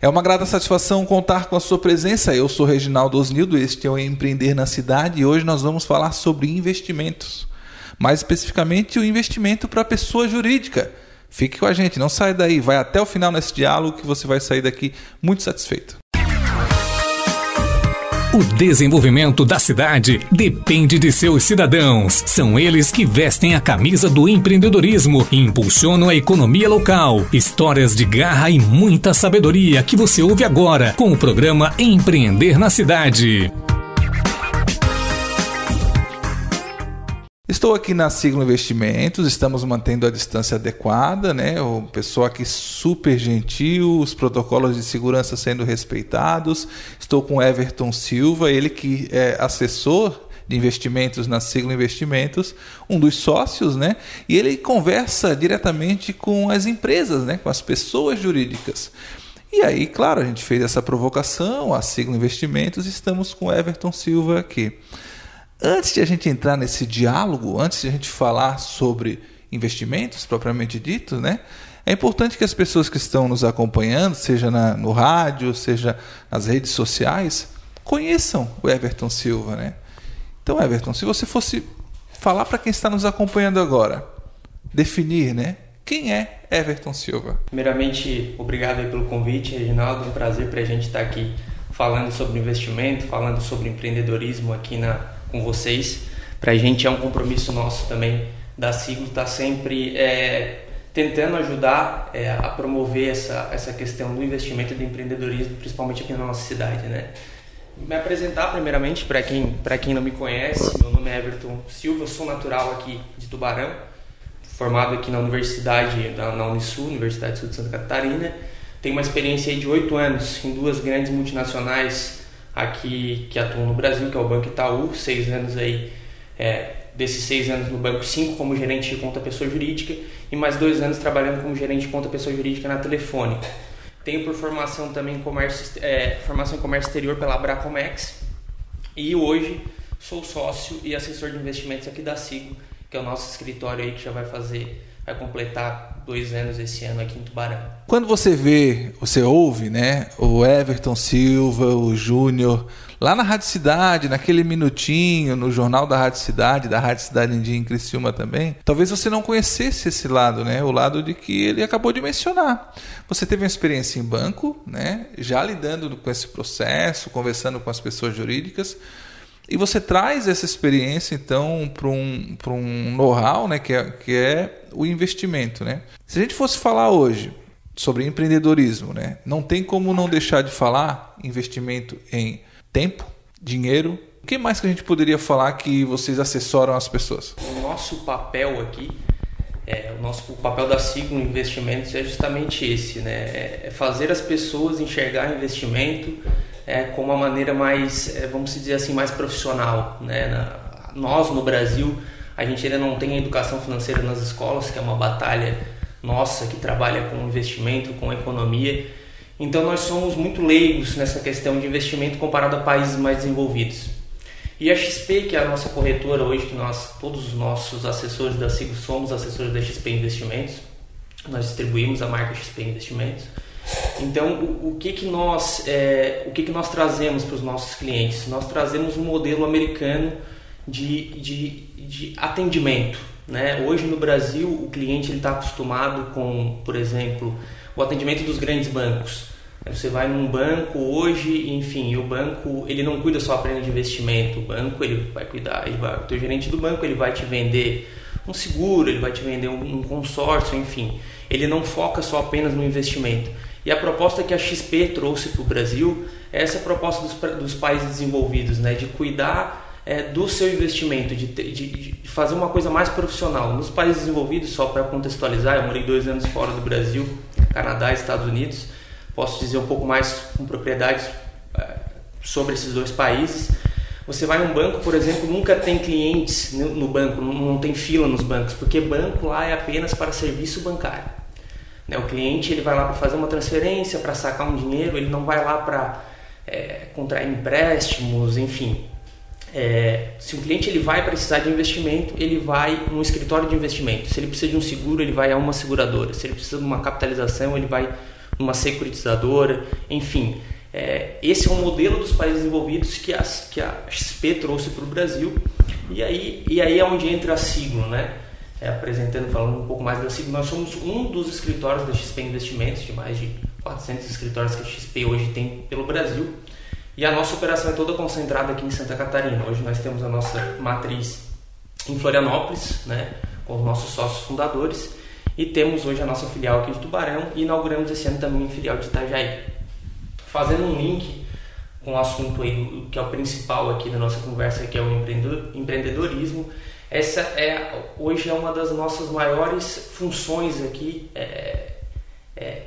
É uma grata satisfação contar com a sua presença. Eu sou Reginaldo Osnildo, este é o Empreender na Cidade e hoje nós vamos falar sobre investimentos. Mais especificamente, o investimento para a pessoa jurídica. Fique com a gente, não sai daí, vai até o final nesse diálogo que você vai sair daqui muito satisfeito. O desenvolvimento da cidade depende de seus cidadãos. São eles que vestem a camisa do empreendedorismo e impulsionam a economia local. Histórias de garra e muita sabedoria que você ouve agora com o programa Empreender na Cidade. Estou aqui na Siglo Investimentos, estamos mantendo a distância adequada, né? O pessoal aqui super gentil, os protocolos de segurança sendo respeitados. Estou com Everton Silva, ele que é assessor de investimentos na Siglo Investimentos, um dos sócios, né? E ele conversa diretamente com as empresas, né? Com as pessoas jurídicas. E aí, claro, a gente fez essa provocação, a Siglo Investimentos, estamos com Everton Silva aqui. Antes de a gente entrar nesse diálogo, antes de a gente falar sobre investimentos propriamente dito, né? É importante que as pessoas que estão nos acompanhando, seja na, no rádio, seja nas redes sociais, conheçam o Everton Silva, né? Então, Everton, se você fosse falar para quem está nos acompanhando agora, definir, né? Quem é Everton Silva? Primeiramente, obrigado pelo convite, Reginaldo. É um prazer para a gente estar aqui falando sobre investimento, falando sobre empreendedorismo aqui na com vocês. Para a gente é um compromisso nosso também da Siglo estar tá sempre é, tentando ajudar é, a promover essa, essa questão do investimento e do empreendedorismo, principalmente aqui na nossa cidade, né? Me apresentar primeiramente para quem, quem não me conhece, meu nome é Everton Silva, sou natural aqui de Tubarão, formado aqui na Universidade, na, na Unisul, Universidade Sul de Santa Catarina. Tenho uma experiência de oito anos em duas grandes multinacionais aqui que atuam no Brasil, que é o Banco Itaú, seis anos aí, é, desses seis anos no banco, cinco como gerente de conta pessoa jurídica e mais dois anos trabalhando como gerente de conta pessoa jurídica na Telefônica. Tenho por formação também comércio, é, formação em comércio exterior pela Abracomex e hoje sou sócio e assessor de investimentos aqui da Sigo, que é o nosso escritório aí que já vai fazer, vai completar dois anos esse ano aqui em Tubarão. Quando você vê, você ouve, né, o Everton Silva, o Júnior, lá na Rádio Cidade, naquele minutinho, no jornal da Rádio Cidade, da Rádio Cidade em Dia em Criciúma também, talvez você não conhecesse esse lado, né, o lado de que ele acabou de mencionar. Você teve uma experiência em banco, né, já lidando com esse processo, conversando com as pessoas jurídicas, e você traz essa experiência, então, para um, um know-how, né, que é, que é o investimento. Né? Se a gente fosse falar hoje sobre empreendedorismo, né, não tem como não deixar de falar investimento em tempo, dinheiro. O que mais que a gente poderia falar que vocês assessoram as pessoas? O nosso papel aqui, é, o nosso o papel da Signo Investimentos é justamente esse, né? É, é fazer as pessoas enxergar investimento é, com uma maneira mais, é, vamos dizer assim, mais profissional. Né? Na, nós, no Brasil, a gente ainda não tem educação financeira nas escolas, que é uma batalha nossa que trabalha com investimento, com economia. Então, nós somos muito leigos nessa questão de investimento comparado a países mais desenvolvidos. E a XP, que é a nossa corretora hoje, que nós, todos os nossos assessores da CIGO somos assessores da XP Investimentos, nós distribuímos a marca XP Investimentos. Então, o, o, que que nós, é, o que que nós trazemos para os nossos clientes? Nós trazemos um modelo americano de, de, de atendimento. Né? Hoje no Brasil, o cliente está acostumado com, por exemplo, o atendimento dos grandes bancos. Você vai num banco hoje, enfim, o banco ele não cuida só apenas de investimento. O banco ele vai cuidar, ele vai, o teu gerente do banco ele vai te vender um seguro, ele vai te vender um, um consórcio, enfim. Ele não foca só apenas no investimento e a proposta que a XP trouxe para o Brasil é essa proposta dos, dos países desenvolvidos, né, de cuidar é, do seu investimento, de, de, de, fazer uma coisa mais profissional. Nos países desenvolvidos, só para contextualizar, eu morei dois anos fora do Brasil, Canadá Estados Unidos, posso dizer um pouco mais com propriedade é, sobre esses dois países. Você vai num banco, por exemplo, nunca tem clientes no, banco, não tem fila nos bancos, porque banco lá é apenas para serviço bancário. Né? O cliente ele vai lá para fazer uma transferência, para sacar um dinheiro, ele não vai lá para é, contrair empréstimos, enfim. É, se o cliente ele vai precisar de investimento, ele vai num escritório de investimento. Se ele precisa de um seguro, ele vai a uma seguradora. Se ele precisa de uma capitalização, ele vai uma securitizadora, enfim. É, esse é um modelo dos países desenvolvidos que a, que a XP trouxe para o Brasil e aí, e aí é onde entra a Signo, né? É, apresentando, falando um pouco mais da Signo, nós somos um dos escritórios da XP Investimentos, de mais de 400 escritórios que a XP hoje tem pelo Brasil. E a nossa operação é toda concentrada aqui em Santa Catarina. Hoje nós temos a nossa matriz em Florianópolis, né, com os nossos sócios fundadores, e temos hoje a nossa filial aqui de Tubarão e inauguramos esse ano também a filial de Itajaí. Fazendo um link com o assunto aí que é o principal aqui da nossa conversa, que é o empreendedorismo, essa é hoje é uma das nossas maiores funções aqui, é, é,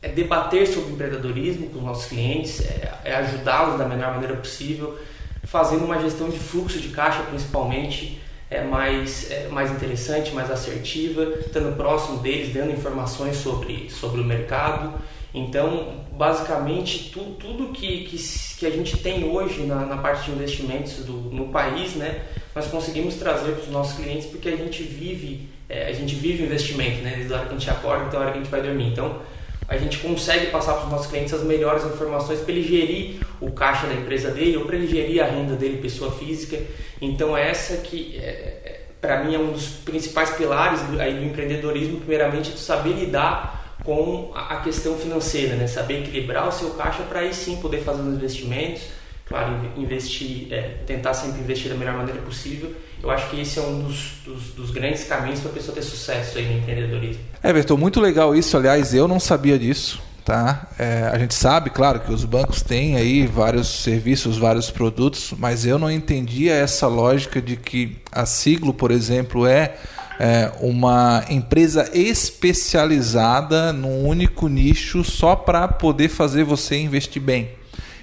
é debater sobre empreendedorismo com os nossos clientes, é, é ajudá-los da melhor maneira possível, fazendo uma gestão de fluxo de caixa principalmente, é mais, é mais interessante, mais assertiva, estando próximo deles, dando informações sobre, sobre o mercado. Então, basicamente, tu, tudo que, que, que, a gente tem hoje na, na parte de investimentos do, no país, né, nós conseguimos trazer para os nossos clientes porque a gente vive, é, a gente vive investimento, né, desde a hora que a gente acorda até a hora que a gente vai dormir. Então, a gente consegue passar para os nossos clientes as melhores informações para ele gerir o caixa da empresa dele ou para ele gerir a renda dele, pessoa física. Então, essa que, é, é para mim, é um dos principais pilares do, aí, do empreendedorismo, primeiramente, é de saber lidar com a, questão financeira, né? saber equilibrar o seu caixa para aí sim poder fazer os investimentos, claro, investir, é, tentar sempre investir da melhor maneira possível. Eu acho que esse é um dos, dos, dos grandes caminhos para a pessoa ter sucesso aí no empreendedorismo. Everton, muito legal isso. Aliás, eu não sabia disso. Tá? É, a gente sabe, claro, que os bancos têm aí vários serviços, vários produtos, mas eu não entendia essa lógica de que a Siglo, por exemplo, é, é uma empresa especializada num único nicho só para poder fazer você investir bem.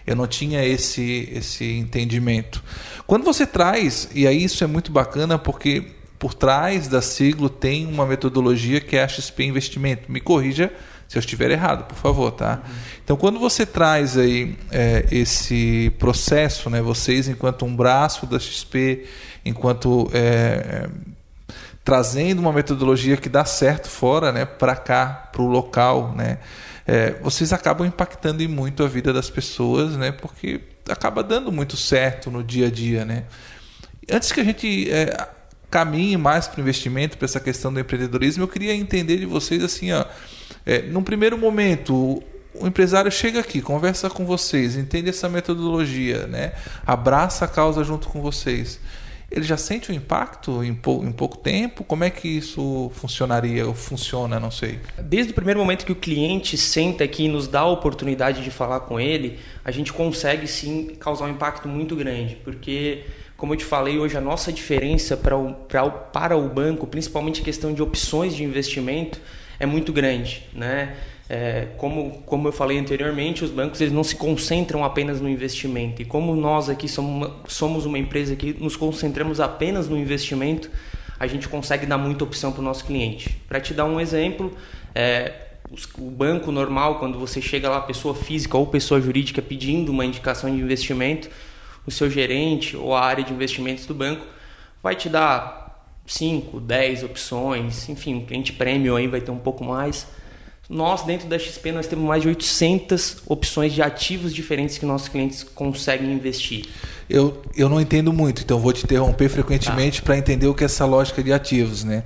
Eu não tinha esse, esse entendimento. Quando você traz, e aí isso é muito bacana porque por trás da Siglo tem uma metodologia que é a XP Investimento. Me corrija se eu estiver errado, por favor, tá? Uhum. Então, quando você traz aí é, esse processo, né, vocês enquanto um braço da XP, enquanto é, trazendo uma metodologia que dá certo fora, né, para cá, para o local, né, é, vocês acabam impactando muito a vida das pessoas, né, porque acaba dando muito certo no dia a dia, né. Antes que a gente é, caminhe mais para o investimento, para essa questão do empreendedorismo, eu queria entender de vocês assim, ó, é, num primeiro momento, o empresário chega aqui, conversa com vocês, entende essa metodologia, né? abraça a causa junto com vocês. Ele já sente o impacto em, pou, em pouco tempo? Como é que isso funcionaria ou funciona? Não sei. Desde o primeiro momento que o cliente senta aqui e nos dá a oportunidade de falar com ele, a gente consegue sim causar um impacto muito grande, porque como eu te falei, hoje a nossa diferença para o, para o, para o banco, principalmente a questão de opções de investimento, é muito grande, né? É, como, como eu falei anteriormente, os bancos eles não se concentram apenas no investimento. E como nós aqui somos uma, somos uma empresa que nos concentramos apenas no investimento, a gente consegue dar muita opção para o nosso cliente. Para te dar um exemplo, é, o banco normal, quando você chega lá, pessoa física ou pessoa jurídica pedindo uma indicação de investimento, o seu gerente ou a área de investimentos do banco vai te dar 5, 10 opções, enfim, o cliente prêmio aí vai ter um pouco mais. Nós, dentro da XP, nós temos mais de 800 opções de ativos diferentes que nossos clientes conseguem investir. Eu, eu não entendo muito, então vou te interromper frequentemente tá. para entender o que é essa lógica de ativos. Né?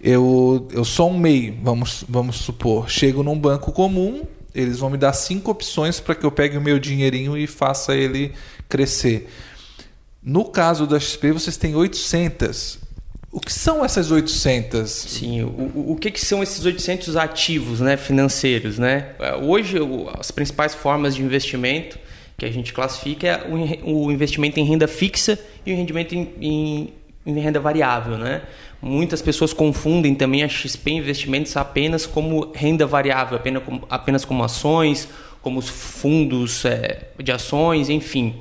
Eu, eu sou um MEI, vamos, vamos supor. Chego num banco comum, eles vão me dar cinco opções para que eu pegue o meu dinheirinho e faça ele crescer. No caso da XP, vocês têm 800. O que são essas 800? Sim, o, o que, que são esses 800 ativos né, financeiros? Né? Hoje, as principais formas de investimento que a gente classifica é o, investimento em renda fixa e o rendimento em, em, em renda variável. Né? Muitas pessoas confundem também a XP Investimentos apenas como renda variável, apenas como, apenas como ações, como os fundos é, de ações, enfim.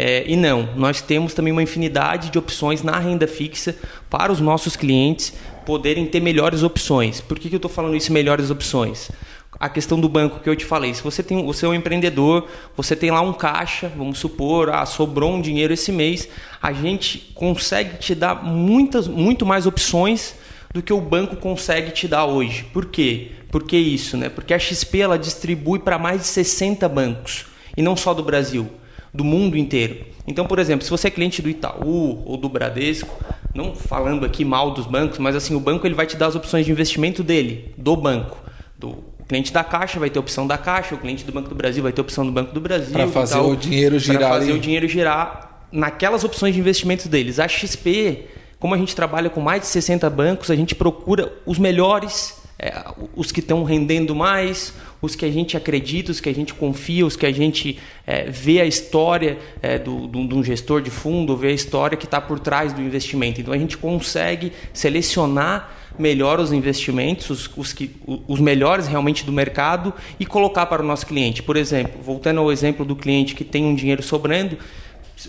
É, e não, nós temos também uma infinidade de opções na renda fixa para os nossos clientes poderem ter melhores opções. Por que, que eu estou falando isso, melhores opções? A questão do banco que eu te falei, se você tem, você é um empreendedor, você tem lá um caixa, vamos supor, ah, sobrou um dinheiro esse mês, a gente consegue te dar muitas, muito mais opções do que o banco consegue te dar hoje. Por quê? Por que isso? Né? Porque a XP ela distribui para mais de 60 bancos, e não só do Brasil, do mundo inteiro. Então, por exemplo, se você é cliente do Itaú ou do Bradesco, não falando aqui mal dos bancos, mas assim, o banco ele vai te dar as opções de investimento dele, do banco. Do o cliente da Caixa vai ter opção da Caixa, o cliente do Banco do Brasil vai ter opção do Banco do Brasil. Para fazer o dinheiro girar. Para fazer ali. o dinheiro girar naquelas opções de investimento deles. A XP, como a gente trabalha com mais de 60 bancos, a gente procura os melhores é, os que estão rendendo mais, os que a gente acredita, os que a gente confia, os que a gente é, vê a história é, do, do, de um gestor de fundo, vê a história que está por trás do investimento. Então a gente consegue selecionar melhor os investimentos, os, os, que, os melhores realmente do mercado e colocar para o nosso cliente. Por exemplo, voltando ao exemplo do cliente que tem um dinheiro sobrando,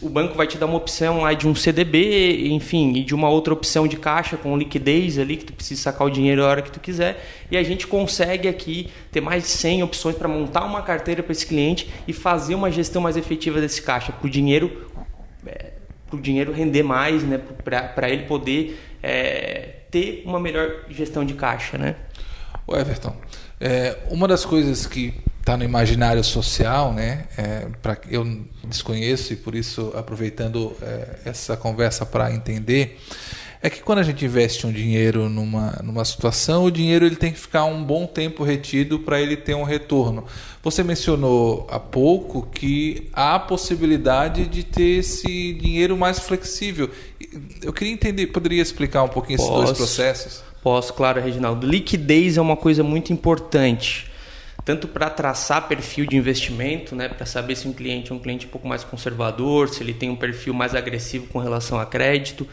o banco vai te dar uma opção lá de um CDB, enfim, e de uma outra opção de caixa com liquidez ali, que tu precisa sacar o dinheiro a hora que tu quiser. E a gente consegue aqui ter mais de 100 opções para montar uma carteira para esse cliente e fazer uma gestão mais efetiva desse caixa, para o dinheiro, é, dinheiro render mais, né, para ele poder é, ter uma melhor gestão de caixa. Né? O Everton, é, uma das coisas que está no imaginário social, né? É, pra, eu desconheço e por isso aproveitando é, essa conversa para entender é que quando a gente investe um dinheiro numa, numa situação, o dinheiro ele tem que ficar um bom tempo retido para ele ter um retorno. Você mencionou há pouco que há a possibilidade de ter esse dinheiro mais flexível. Eu queria entender, poderia explicar um pouquinho Posso. esses dois processos? Posso, claro, Reginaldo. Liquidez é uma coisa muito importante tanto para traçar perfil de investimento, né, para saber se um cliente é um cliente um pouco mais conservador, se ele tem um perfil mais agressivo com relação a crédito.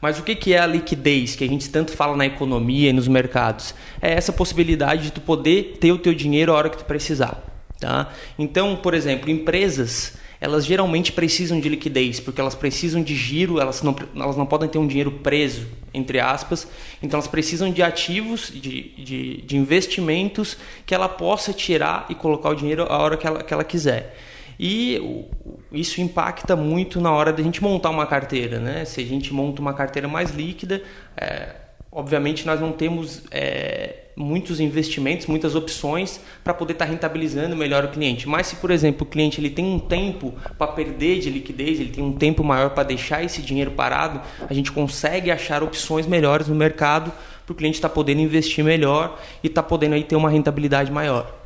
Mas o que é a liquidez que a gente tanto fala na economia e nos mercados? É essa possibilidade de tu poder ter o teu dinheiro a hora que tu precisar. Tá? Então, por exemplo, empresas elas geralmente precisam de liquidez, porque elas precisam de giro, elas não, elas não podem ter um dinheiro preso, entre aspas, então elas precisam de ativos, de, de, de investimentos que ela possa tirar e colocar o dinheiro a hora que ela, que ela quiser. E isso impacta muito na hora da gente montar uma carteira. Né? Se a gente monta uma carteira mais líquida, é, obviamente nós não temos é, muitos investimentos, muitas opções para poder estar tá rentabilizando melhor o cliente. Mas se, por exemplo, o cliente ele tem um tempo para perder de liquidez, ele tem um tempo maior para deixar esse dinheiro parado, a gente consegue achar opções melhores no mercado para o cliente estar tá podendo investir melhor e estar tá podendo aí ter uma rentabilidade maior.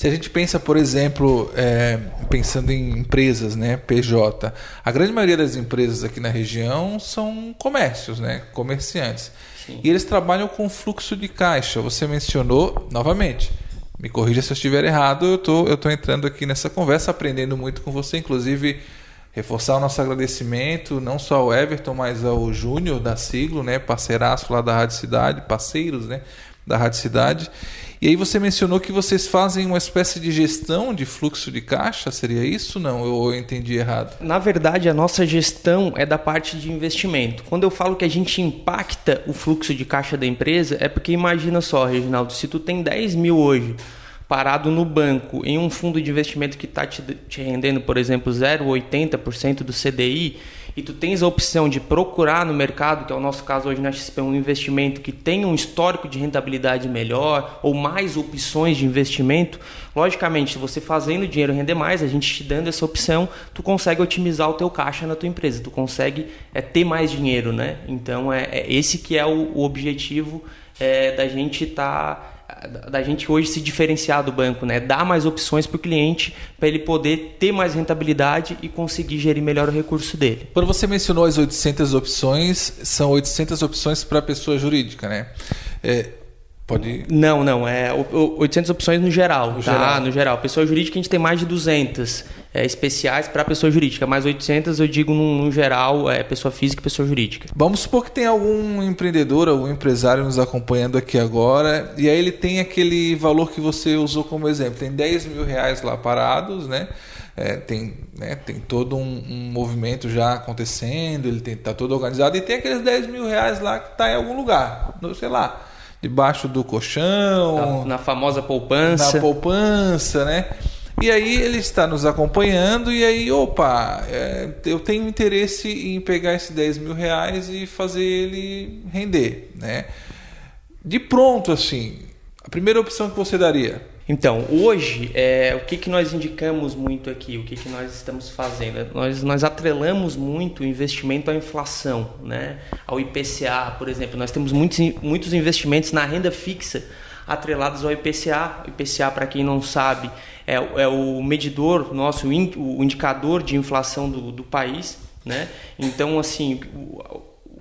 Se a gente pensa, por exemplo, é, pensando em empresas, né, PJ, a grande maioria das empresas aqui na região são comércios, né, comerciantes. Sim. E eles trabalham com fluxo de caixa. Você mencionou, novamente, me corrija se eu estiver errado, eu tô, estou tô entrando aqui nessa conversa, aprendendo muito com você, inclusive reforçar o nosso agradecimento, não só ao Everton, mas ao Júnior da Siglo, né, parceiraço lá da Rádio Cidade, parceiros né, da Rádio Cidade. E aí você mencionou que vocês fazem uma espécie de gestão de fluxo de caixa, seria isso? Não, eu entendi errado. Na verdade, a nossa gestão é da parte de investimento. Quando eu falo que a gente impacta o fluxo de caixa da empresa, é porque imagina só, Reginaldo, se tu tem 10 mil hoje parado no banco em um fundo de investimento que está te, te rendendo, por exemplo, 0,80% do CDI, e tu tens a opção de procurar no mercado, que é o nosso caso hoje na XP, um investimento que tenha um histórico de rentabilidade melhor ou mais opções de investimento, logicamente, você fazendo o dinheiro render mais, a gente te dando essa opção, tu consegue otimizar o teu caixa na tua empresa, tu consegue é, ter mais dinheiro, né? Então é, é esse que é o, o objetivo é, da gente estar tá da gente hoje se diferenciar do banco, né? Dar mais opções para o cliente para ele poder ter mais rentabilidade e conseguir gerir melhor o recurso dele. Quando você mencionou as 800 opções, são 800 opções para a pessoa jurídica, né? É, Pode... Não, não. É 800 opções no geral. No, tá? geral. no geral. Pessoa jurídica a gente tem mais de 200 é, especiais para pessoa jurídica. Mais 800 eu digo no, no, geral, é pessoa física e pessoa jurídica. Vamos supor que tem algum empreendedor, algum empresário nos acompanhando aqui agora. E aí ele tem aquele valor que você usou como exemplo. Tem 10 mil reais lá parados, né? É, tem, né, tem todo um, um, movimento já acontecendo, ele está todo organizado e tem aqueles 10 mil reais lá que está em algum lugar, sei lá, debaixo do colchão. Na, na famosa poupança. Na poupança, né? E aí ele está nos acompanhando e aí, opa, é, eu tenho interesse em pegar esses 10 mil reais e fazer ele render, né? de pronto assim, a primeira opção que você daria? Então, hoje, é, o que, que nós indicamos muito aqui, o que, que nós estamos fazendo? Nós, nós atrelamos muito o investimento à inflação, né? ao IPCA, por exemplo. Nós temos muitos, muitos investimentos na renda fixa atrelados ao IPCA. O IPCA, para quem não sabe, é, é o medidor nosso, o indicador de inflação do, do país. Né? Então, assim,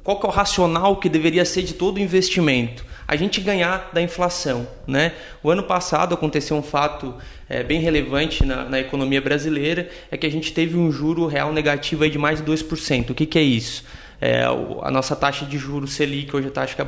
qual que é o racional que deveria ser de todo investimento? A gente ganhar da inflação. Né? O ano passado aconteceu um fato é, bem relevante na, na, economia brasileira, é que a gente teve um juro real negativo de mais de 2%. O que, que é isso? É, a nossa taxa de juros Selic, hoje a taxa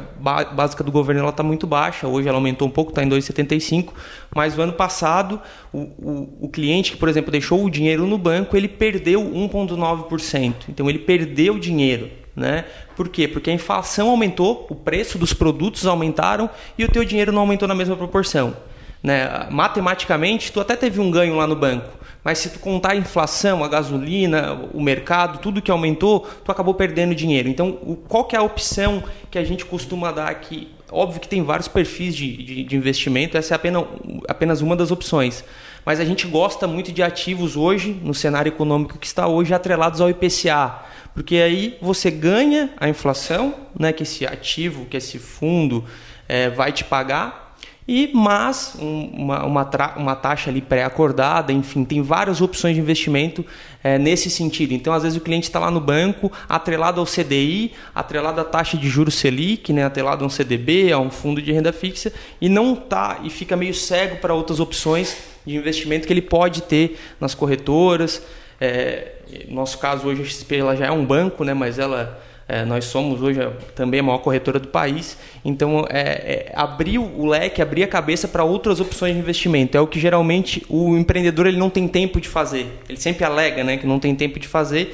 básica do governo está muito baixa, hoje ela aumentou um pouco, está em 2,75, mas o ano passado o, o, o, cliente que, por exemplo, deixou o dinheiro no banco, ele perdeu 1,9%. Então ele perdeu dinheiro. Né? Por quê? Porque a inflação aumentou, o preço dos produtos aumentaram e o teu dinheiro não aumentou na mesma proporção. Né? Matematicamente, tu até teve um ganho lá no banco, mas se tu contar a inflação, a gasolina, o mercado, tudo que aumentou, tu acabou perdendo dinheiro. Então, qual que é a opção que a gente costuma dar aqui? Óbvio que tem vários perfis de, de, de investimento, essa é apenas, apenas uma das opções. Mas a gente gosta muito de ativos hoje, no cenário econômico que está hoje, atrelados ao IPCA. Porque aí você ganha a inflação, né, que esse ativo, que esse fundo é, vai te pagar, e mas um, uma, uma, uma, taxa ali pré-acordada, enfim, tem várias opções de investimento é, nesse sentido. Então, às vezes o cliente está lá no banco, atrelado ao CDI, atrelado à taxa de juros Selic, né, atrelado a um CDB, a um fundo de renda fixa, e não tá e fica meio cego para outras opções de investimento que ele pode ter nas corretoras. É, no nosso caso hoje a XP ela já é um banco, né, mas ela é, nós somos hoje também a maior corretora do país, então é, é, abriu o leque, abrir a cabeça para outras opções de investimento. É o que geralmente o empreendedor ele não tem tempo de fazer. Ele sempre alega né, que não tem tempo de fazer.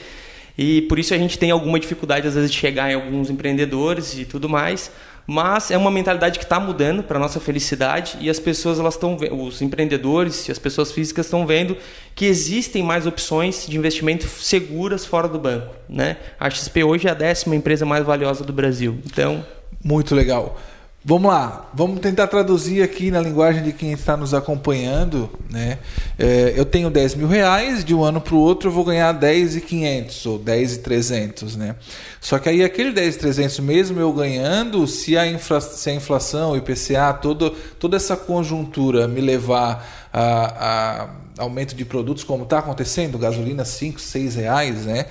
E por isso a gente tem alguma dificuldade, às vezes, de chegar em alguns empreendedores e tudo mais mas é uma mentalidade que está mudando para nossa felicidade e as pessoas elas estão os empreendedores e as pessoas físicas estão vendo que existem mais opções de investimento seguras fora do banco, né? A XP hoje é a décima empresa mais valiosa do Brasil, então muito legal. Vamos lá, vamos tentar traduzir aqui na linguagem de quem está nos acompanhando. Né? É, eu tenho 10 mil reais, de um ano para o outro eu vou ganhar 10,500 ou 10,300. Né? Só que aí aquele 10,300 mesmo eu ganhando, se a, se a inflação, o IPCA, todo, toda essa conjuntura me levar a, a aumento de produtos como está acontecendo, gasolina 5, 6 reais, né?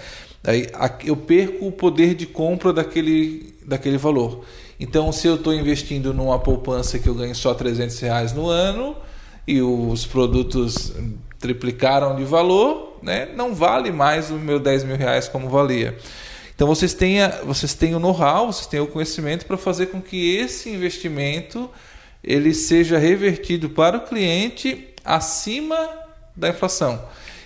aí eu perco o poder de compra daquele, daquele valor. Então, se eu estou investindo numa poupança que eu ganho só 300 reais no ano e os produtos triplicaram de valor, né, não vale mais o meu 10 mil reais como valia. Então, vocês têm, vocês têm o know-how, vocês têm o conhecimento para fazer com que esse investimento ele seja revertido para o cliente acima da inflação.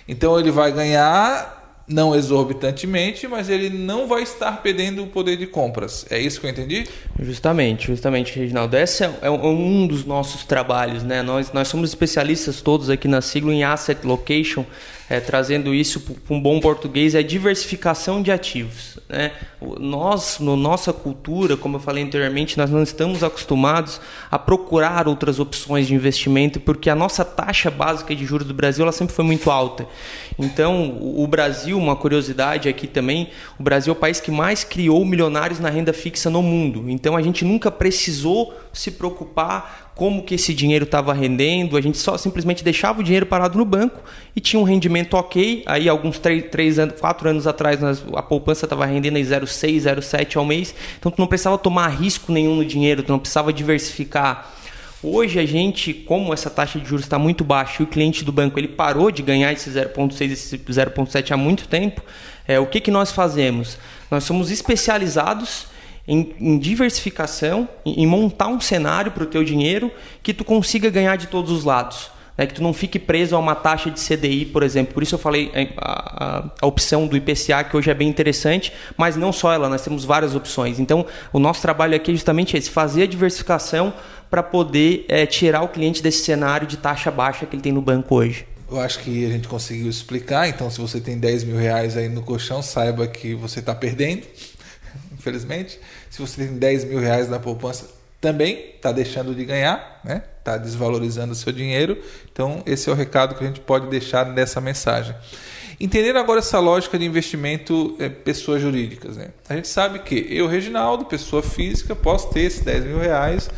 Então, ele vai ganhar não exorbitantemente, mas ele não vai estar perdendo o poder de compras. É isso que eu entendi? Justamente, justamente, Reginaldo. Esse é, é um dos nossos trabalhos, né? Nós, nós somos especialistas todos aqui na sigla em Asset Location, é, trazendo isso para um bom português, é diversificação de ativos. Né? Nós, na no nossa cultura, como eu falei anteriormente, nós não estamos acostumados a procurar outras opções de investimento, porque a nossa taxa básica de juros do Brasil ela sempre foi muito alta. Então, o Brasil, uma curiosidade aqui também, o Brasil é o país que mais criou milionários na renda fixa no mundo. Então, a gente nunca precisou se preocupar como que esse dinheiro estava rendendo, a gente só simplesmente deixava o dinheiro parado no banco e tinha um rendimento ok. Aí, alguns 3, 3 anos, 4 anos atrás, a poupança estava rendendo em 0,6, 0,7 ao mês. Então, tu não precisava tomar risco nenhum no dinheiro, tu não precisava diversificar. Hoje a gente, como essa taxa de juros está muito baixa e o cliente do banco ele parou de ganhar esse 0,6, esse 0,7 há muito tempo, é, o que, que nós fazemos? Nós somos especializados em, em diversificação, em, em, montar um cenário para o teu dinheiro que tu consiga ganhar de todos os lados. Né? Que tu não fique preso a uma taxa de CDI, por exemplo. Por isso eu falei é, a, a, a, opção do IPCA, que hoje é bem interessante, mas não só ela, nós temos várias opções. Então, o nosso trabalho aqui é justamente esse, fazer a diversificação para poder é, tirar o cliente desse cenário de taxa baixa que ele tem no banco hoje. Eu acho que a gente conseguiu explicar. Então, se você tem 10 mil reais aí no colchão, saiba que você está perdendo infelizmente. Se você tem 10 mil reais na poupança, também está deixando de ganhar, né? Está desvalorizando o seu dinheiro. Então, esse é o recado que a gente pode deixar nessa mensagem. Entender agora essa lógica de investimento é, pessoas jurídicas. Né? A gente sabe que eu, Reginaldo, pessoa física, posso ter esses 10 mil reais,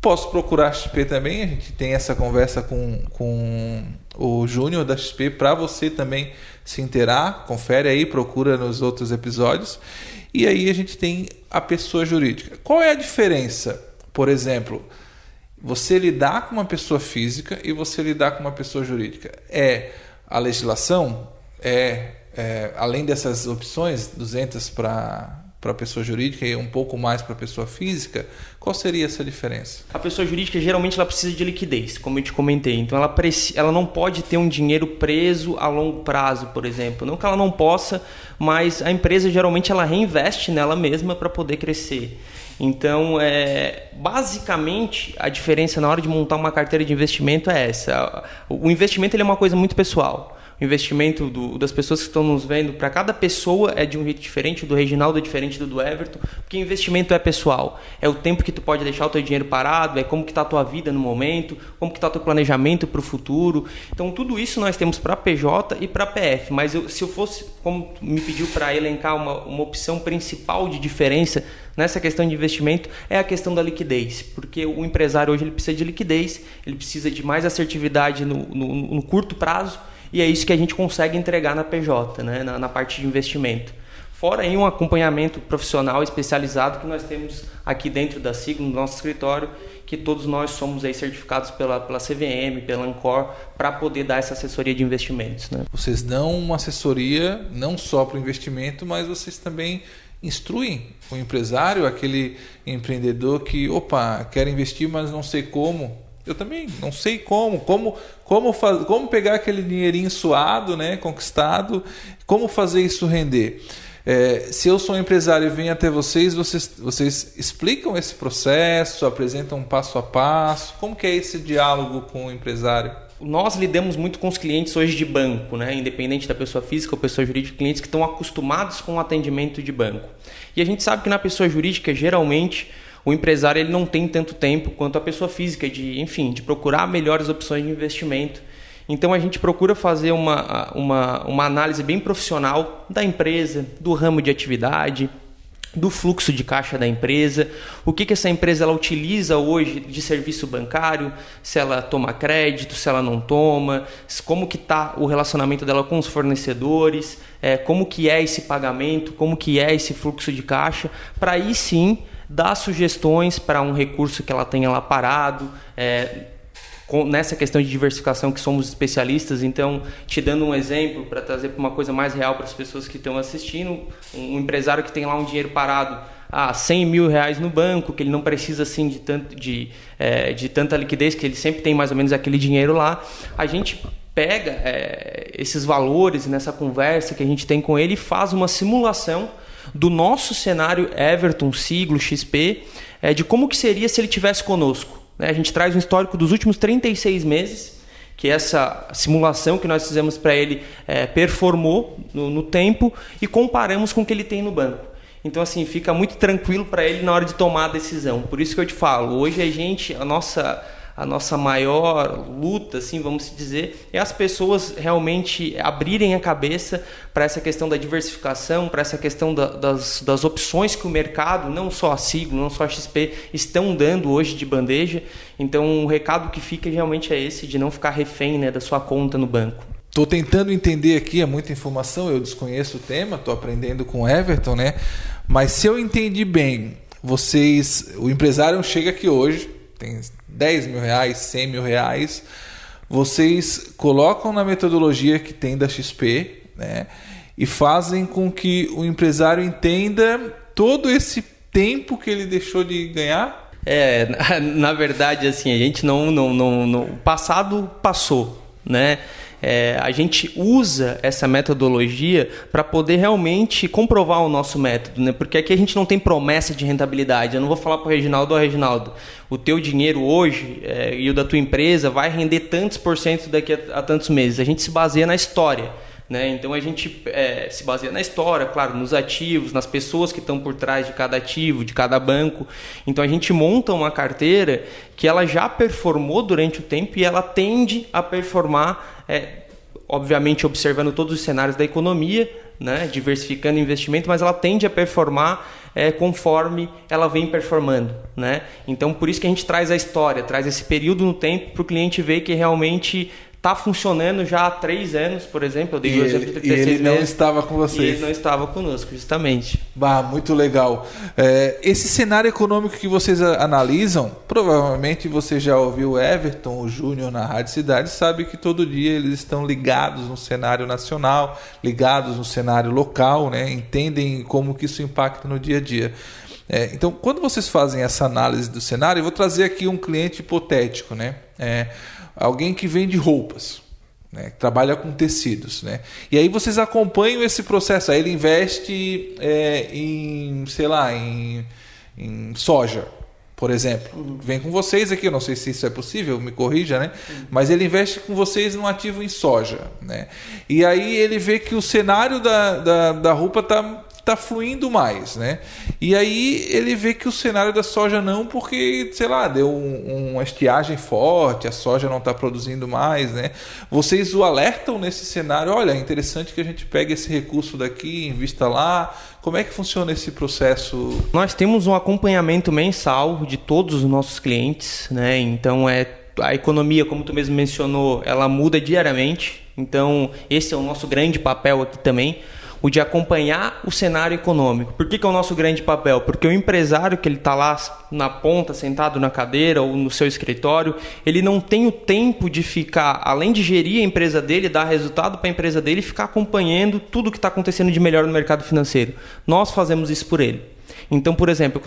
posso procurar a XP também. A gente tem essa conversa com, com o Júnior da XP para você também se inteirar. Confere aí, procura nos outros episódios. E aí a gente tem a pessoa jurídica. Qual é a diferença? Por exemplo, você lidar com uma pessoa física e você lidar com uma pessoa jurídica. É a legislação? É, é além dessas opções, 200 para para pessoa jurídica e um pouco mais para pessoa física, qual seria essa diferença? A pessoa jurídica geralmente ela precisa de liquidez, como eu te comentei. Então ela, ela não pode ter um dinheiro preso a longo prazo, por exemplo. Não que ela não possa, mas a empresa geralmente ela reinveste nela mesma para poder crescer. Então, é, basicamente, a diferença na hora de montar uma carteira de investimento é essa. O investimento ele é uma coisa muito pessoal investimento do, das pessoas que estão nos vendo, para cada pessoa é de um jeito diferente, o do Reginaldo é diferente do do Everton, porque investimento é pessoal. É o tempo que tu pode deixar o teu dinheiro parado, é como que está a tua vida no momento, como que está o teu planejamento para o futuro. Então, tudo isso nós temos para PJ e para PF, mas eu, se eu fosse, como me pediu para elencar uma, uma opção principal de diferença nessa questão de investimento é a questão da liquidez, porque o empresário hoje ele precisa de liquidez, ele precisa de mais assertividade no, no, no curto prazo e é isso que a gente consegue entregar na PJ, né? na, na parte de investimento. Fora aí um acompanhamento profissional especializado que nós temos aqui dentro da Signo, no nosso escritório, que todos nós somos aí certificados pela, pela CVM, pela Ancor, para poder dar essa assessoria de investimentos. Né? Vocês dão uma assessoria não só para o investimento, mas vocês também instruem o empresário, aquele empreendedor que, opa, quer investir, mas não sei como. Eu também não sei como, como, como, faz, como pegar aquele dinheirinho suado, né, conquistado, como fazer isso render. É, se eu sou um empresário e venho até vocês, vocês, vocês explicam esse processo, apresentam um passo a passo. Como que é esse diálogo com o empresário? Nós lidamos muito com os clientes hoje de banco, né? independente da pessoa física ou pessoa jurídica, clientes que estão acostumados com o atendimento de banco. E a gente sabe que na pessoa jurídica, geralmente, o empresário ele não tem tanto tempo quanto a pessoa física de, enfim, de procurar melhores opções de investimento. Então a gente procura fazer uma, uma, uma análise bem profissional da empresa, do ramo de atividade, do fluxo de caixa da empresa, o que, que essa empresa ela utiliza hoje de serviço bancário, se ela toma crédito, se ela não toma, como que está o relacionamento dela com os fornecedores, é, como que é esse pagamento, como que é esse fluxo de caixa, para aí sim dar sugestões para um recurso que ela tenha lá parado, é, com, nessa questão de diversificação que somos especialistas. Então, te dando um exemplo para trazer uma coisa mais real para as pessoas que estão assistindo, um empresário que tem lá um dinheiro parado ah, 100 mil reais no banco, que ele não precisa assim de, tanto, de, é, de tanta liquidez, que ele sempre tem mais ou menos aquele dinheiro lá, a gente pega é, esses valores nessa conversa que a gente tem com ele e faz uma simulação do nosso cenário Everton, Siglo, XP, é, de como que seria se ele tivesse conosco. Né? A gente traz um histórico dos últimos 36 meses, que essa simulação que nós fizemos para ele é, performou no, no tempo e comparamos com o que ele tem no banco. Então, assim, fica muito tranquilo para ele na hora de tomar a decisão. Por isso que eu te falo, hoje a gente, a nossa a nossa maior luta, assim, vamos dizer, é as pessoas realmente abrirem a cabeça para essa questão da diversificação, para essa questão da, das, das opções que o mercado, não só a Siglo, não só a XP, estão dando hoje de bandeja. Então, o recado que fica realmente é esse, de não ficar refém né, da sua conta no banco. Estou tentando entender aqui, é muita informação, eu desconheço o tema, estou aprendendo com o Everton, né? Mas se eu entendi bem, vocês, o empresário chega aqui hoje, tem 10 mil reais, 100 mil reais, vocês colocam na metodologia que tem da XP, né? E fazem com que o empresário entenda todo esse tempo que ele deixou de ganhar? É, na, verdade, assim, a gente não, não, não, não o passado passou, né? É, a gente usa essa metodologia para poder realmente comprovar o nosso método, né? Porque aqui a gente não tem promessa de rentabilidade. Eu não vou falar para o Reginaldo, Reginaldo, o teu dinheiro hoje é, e o da tua empresa vai render tantos por cento daqui a, a tantos meses. A gente se baseia na história. Né? Então a gente é, se baseia na história, claro, nos ativos, nas pessoas que estão por trás de cada ativo, de cada banco. Então a gente monta uma carteira que ela já performou durante o tempo e ela tende a performar, é, obviamente observando todos os cenários da economia, né? diversificando investimento, mas ela tende a performar é, conforme ela vem performando. Né? Então, por isso que a gente traz a história, traz esse período no tempo para o cliente ver que realmente está funcionando já há três anos, por exemplo. Eu dei o exemplo de 36 e ele meses, não estava com vocês. E ele não estava conosco, justamente. Bah, muito legal. É, esse cenário econômico que vocês analisam, provavelmente você já ouviu o Everton, o Júnior na Rádio Cidade, sabe que todo dia eles estão ligados no cenário nacional, ligados no cenário local, né? entendem como que isso impacta no dia a dia. É, então, quando vocês fazem essa análise do cenário, eu vou trazer aqui um cliente hipotético, né? É, alguém que vende roupas, né, que trabalha com tecidos. Né? E aí vocês acompanham esse processo. Aí ele investe é, em, sei lá, em, em soja, por exemplo. Uhum. Vem com vocês aqui, eu não sei se isso é possível, me corrija, né? Mas ele investe com vocês num ativo em soja, né? E aí ele vê que o cenário da, da, da roupa está está fluindo mais, né? E aí ele vê que o cenário da soja não, porque, sei lá, deu um, uma estiagem forte, a soja não está produzindo mais, né? Vocês o alertam nesse cenário, olha, é interessante que a gente pegue esse recurso daqui, invista lá. Como é que funciona esse processo? Nós temos um acompanhamento mensal de todos os nossos clientes, né? Então é a economia, como tu mesmo mencionou, ela muda diariamente. Então, esse é o nosso grande papel aqui também o de acompanhar o cenário econômico. Por que, que é o nosso grande papel? Porque o empresário que ele está lá na ponta, sentado na cadeira ou no seu escritório, ele não tem o tempo de ficar, além de gerir a empresa dele, dar resultado para a empresa dele, ficar acompanhando tudo o que está acontecendo de melhor no mercado financeiro. Nós fazemos isso por ele. Então, por exemplo,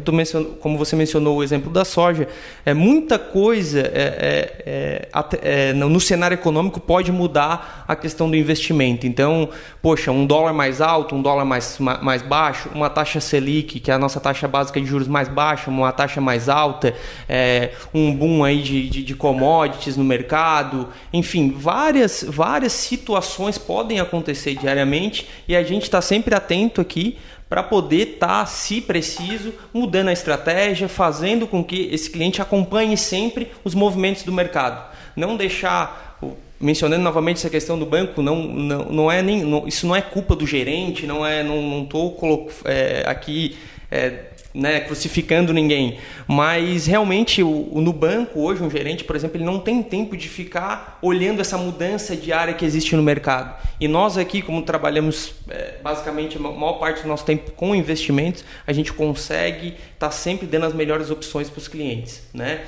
como você mencionou o exemplo da soja, é, muita coisa é, é, é, é no cenário econômico pode mudar a questão do investimento. Então, poxa, um dólar mais alto, um dólar mais, mais baixo, uma taxa Selic, que é a nossa taxa básica de juros mais baixa, uma taxa mais alta, é, um boom aí de, de, de commodities no mercado, enfim, várias, várias situações podem acontecer diariamente e a gente está sempre atento aqui para poder estar, tá, se preciso, mudando a estratégia, fazendo com que esse cliente acompanhe sempre os movimentos do mercado. Não deixar, mencionando novamente essa questão do banco, não, não, não é nem, não, isso não é culpa do gerente, não é, não estou é, aqui é, né, crucificando ninguém, mas realmente o, o, no banco hoje um gerente, por exemplo, ele não tem tempo de ficar olhando essa mudança diária que existe no mercado. E nós aqui, como trabalhamos é, basicamente a maior parte do nosso tempo com investimentos, a gente consegue estar tá sempre dando as melhores opções para os clientes, né?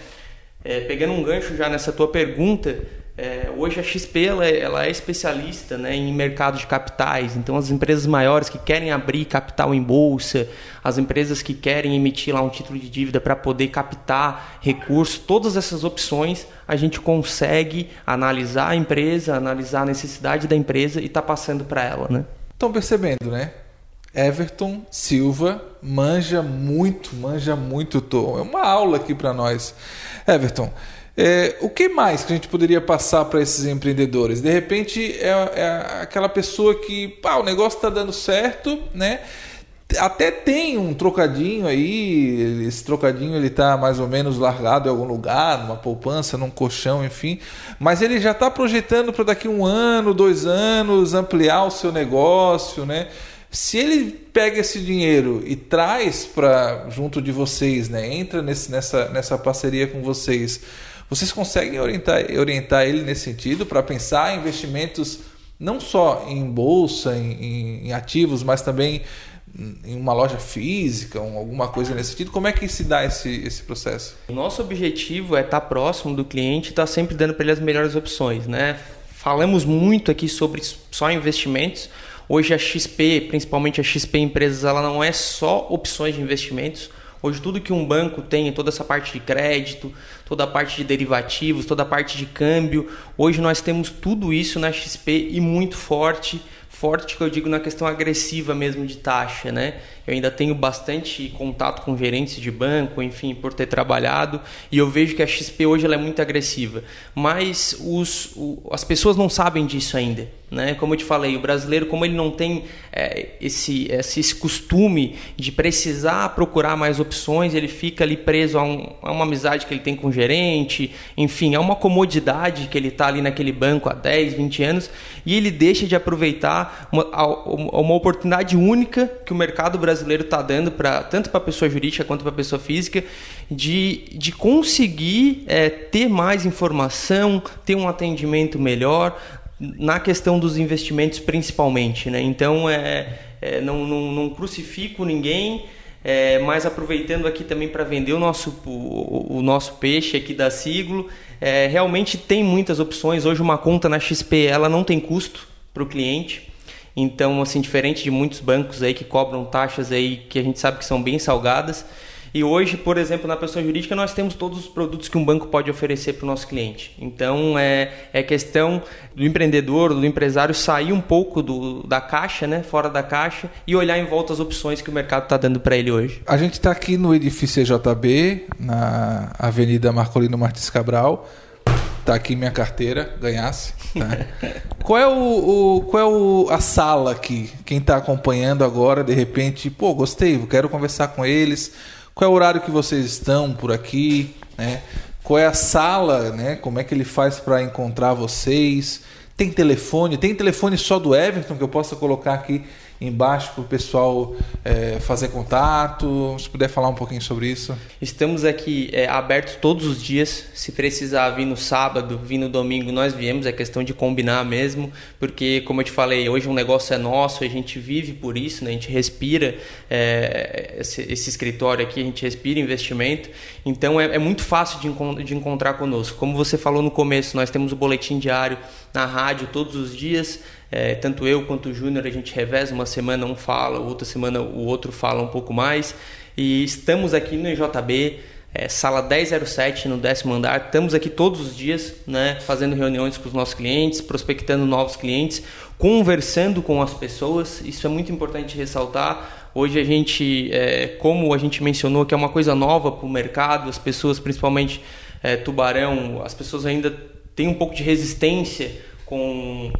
É, pegando um gancho já nessa tua pergunta, é, hoje a XP ela é, ela é especialista né, em mercado de capitais, então as empresas maiores que querem abrir capital em bolsa, as empresas que querem emitir lá um título de dívida para poder captar recursos, todas essas opções a gente consegue analisar a empresa, analisar a necessidade da empresa e tá passando para ela. Né? Estão percebendo, né? Everton Silva manja muito, manja muito, Tom. É uma aula aqui para nós. Everton, é, o que mais que a gente poderia passar para esses empreendedores? De repente é, é aquela pessoa que pá, o negócio está dando certo, né? Até tem um trocadinho aí, esse trocadinho ele está mais ou menos largado em algum lugar, numa poupança, num colchão, enfim. Mas ele já está projetando para daqui um ano, dois anos, ampliar o seu negócio, né? Se ele pega esse dinheiro e traz para junto de vocês, né? Entra nesse, nessa, nessa parceria com vocês vocês conseguem orientar, orientar ele nesse sentido para pensar em investimentos não só em bolsa, em, em, ativos, mas também em uma loja física, alguma coisa nesse sentido? Como é que se dá esse, esse processo? O nosso objetivo é estar próximo do cliente estar sempre dando para ele as melhores opções. Né? Falamos muito aqui sobre só investimentos. Hoje a XP, principalmente a XP Empresas, ela não é só opções de investimentos. Hoje tudo que um banco tem, toda essa parte de crédito, toda a parte de derivativos, toda a parte de câmbio, hoje nós temos tudo isso na XP e muito forte, forte que eu digo na questão agressiva mesmo de taxa, né? Eu ainda tenho bastante contato com gerentes de banco, enfim, por ter trabalhado, e eu vejo que a XP hoje ela é muito agressiva, mas os, o, as pessoas não sabem disso ainda. Né? Como eu te falei, o brasileiro, como ele não tem é, esse, esse, costume de precisar procurar mais opções, ele fica ali preso a, um, a, uma amizade que ele tem com o gerente, enfim, é uma comodidade que ele está ali naquele banco há 10, 20 anos e ele deixa de aproveitar uma, uma oportunidade única que o mercado brasileiro está dando pra, tanto para a pessoa jurídica quanto para a pessoa física de, de conseguir é, ter mais informação, ter um atendimento melhor, na questão dos investimentos principalmente. Né? Então, é, é não, não, não, crucifico ninguém, é, mas aproveitando aqui também para vender o nosso, o, o, nosso peixe aqui da Siglo, é, realmente tem muitas opções. Hoje uma conta na XP ela não tem custo para o cliente. Então, assim, diferente de muitos bancos aí que cobram taxas aí que a gente sabe que são bem salgadas, e hoje, por exemplo, na pessoa jurídica, nós temos todos os produtos que um banco pode oferecer para o nosso cliente. Então, é, é questão do empreendedor, do empresário sair um pouco do, da caixa, né, fora da caixa, e olhar em volta as opções que o mercado está dando para ele hoje. A gente está aqui no edifício EJB, na Avenida Marcolino Martins Cabral. Tá aqui minha carteira, ganhasse. Tá? qual é o, o, qual é o, a sala aqui? Quem está acompanhando agora, de repente, pô, gostei, quero conversar com eles qual é o horário que vocês estão por aqui, né? Qual é a sala, né? Como é que ele faz para encontrar vocês? Tem telefone? Tem telefone só do Everton que eu possa colocar aqui embaixo para o pessoal é, fazer contato? Se puder falar um pouquinho sobre isso. Estamos aqui é, abertos todos os dias. Se precisar vir no sábado, vir no domingo, nós viemos. É questão de combinar mesmo, porque, como eu te falei, hoje um negócio é nosso, a gente vive por isso, né? a gente respira é, esse, esse, escritório aqui, a gente respira investimento. Então é, é muito fácil de, de encontrar conosco. Como você falou no começo, nós temos o boletim diário na rádio todos os dias. É, tanto eu quanto o Júnior a gente reveza, uma semana um fala, outra semana o outro fala um pouco mais. E estamos aqui no IJB, é, sala 1007, no décimo andar. Estamos aqui todos os dias, né, fazendo reuniões com os nossos clientes, prospectando novos clientes, conversando com as pessoas. Isso é muito importante ressaltar. Hoje a gente, é, como a gente mencionou, que é uma coisa nova para o mercado, as pessoas, principalmente é, tubarão, as pessoas ainda têm um pouco de resistência com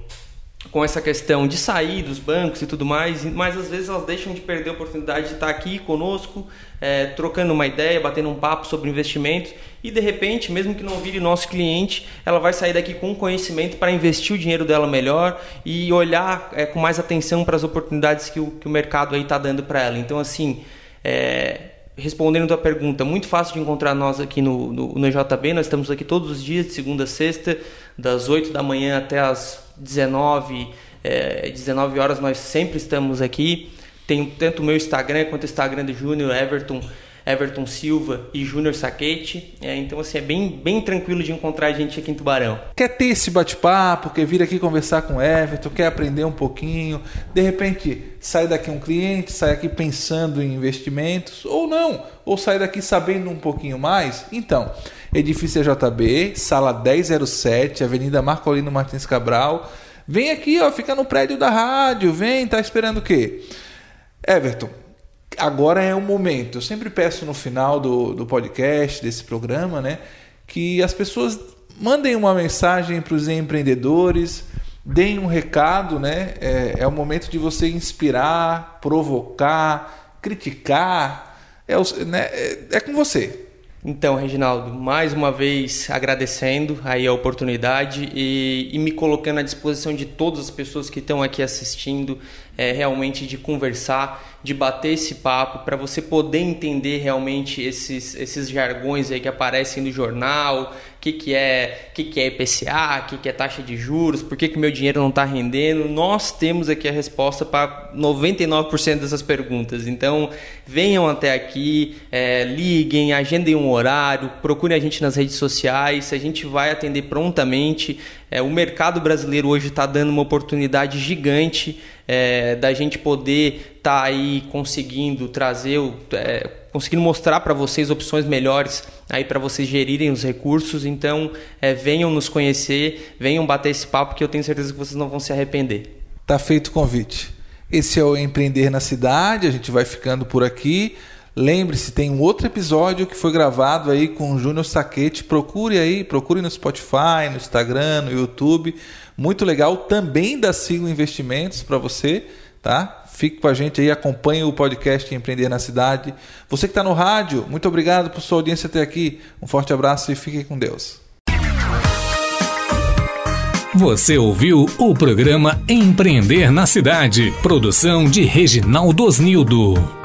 com essa questão de sair dos bancos e tudo mais, mas às vezes elas deixam de perder a oportunidade de estar aqui conosco, é, trocando uma ideia, batendo um papo sobre investimentos e de repente, mesmo que não vire nosso cliente, ela vai sair daqui com conhecimento para investir o dinheiro dela melhor e olhar é, com mais atenção para as oportunidades que o, que o mercado aí está dando para ela. Então, assim, é, respondendo a tua pergunta, muito fácil de encontrar nós aqui no, no, no. Nós estamos aqui todos os dias, de segunda a sexta, das 8 da manhã até as 19, é, 19 horas. Nós sempre estamos aqui. Tem tanto o meu Instagram quanto o Instagram do Júnior Everton Everton Silva e Júnior Saquete. É, então, assim, é bem, bem tranquilo de encontrar a gente aqui em Tubarão. Quer ter esse bate-papo, quer vir aqui conversar com o Everton, quer aprender um pouquinho, de repente sai daqui um cliente, sai aqui pensando em investimentos, ou não, ou sai daqui sabendo um pouquinho mais. Então, edifício JB, sala 1007, Avenida Marcolino Martins Cabral. Vem aqui, ó, fica no prédio da rádio, vem, tá esperando o quê? Everton, agora é o momento. Eu sempre peço no final do, do podcast, desse programa, né, que as pessoas mandem uma mensagem para os empreendedores, deem um recado, né? É, é o momento de você inspirar, provocar, criticar. É, né, é, é com você. Então, Reginaldo, mais uma vez agradecendo aí a oportunidade e, e me colocando à disposição de todas as pessoas que estão aqui assistindo, é, realmente de conversar de bater esse papo para você poder entender realmente esses, esses jargões aí que aparecem no jornal, que, que é que, que é IPCA, o que, que é taxa de juros, por que, que meu dinheiro não está rendendo. Nós temos aqui a resposta para 99% dessas perguntas. Então, venham até aqui, é, liguem, agendem um horário, procurem a gente nas redes sociais, a gente vai atender prontamente. É, o mercado brasileiro hoje está dando uma oportunidade gigante é, da gente poder estar tá aí conseguindo trazer, é, conseguindo mostrar para vocês opções melhores aí para vocês gerirem os recursos. Então, é, venham nos conhecer, venham bater esse papo que eu tenho certeza que vocês não vão se arrepender. Tá feito o convite. Esse é o Empreender na Cidade. A gente vai ficando por aqui. Lembre-se, tem um outro episódio que foi gravado aí com o Júnior Saquete. Procure aí, procure no Spotify, no Instagram, no YouTube. muito legal também da Sigo Investimentos para você, tá? Fique com a gente aí, acompanhe o podcast Empreender na Cidade. Você que está no rádio, muito obrigado por sua audiência até aqui. Um forte abraço e fique com Deus. Você ouviu o programa Empreender na Cidade, produção de Reginaldo Osnildo.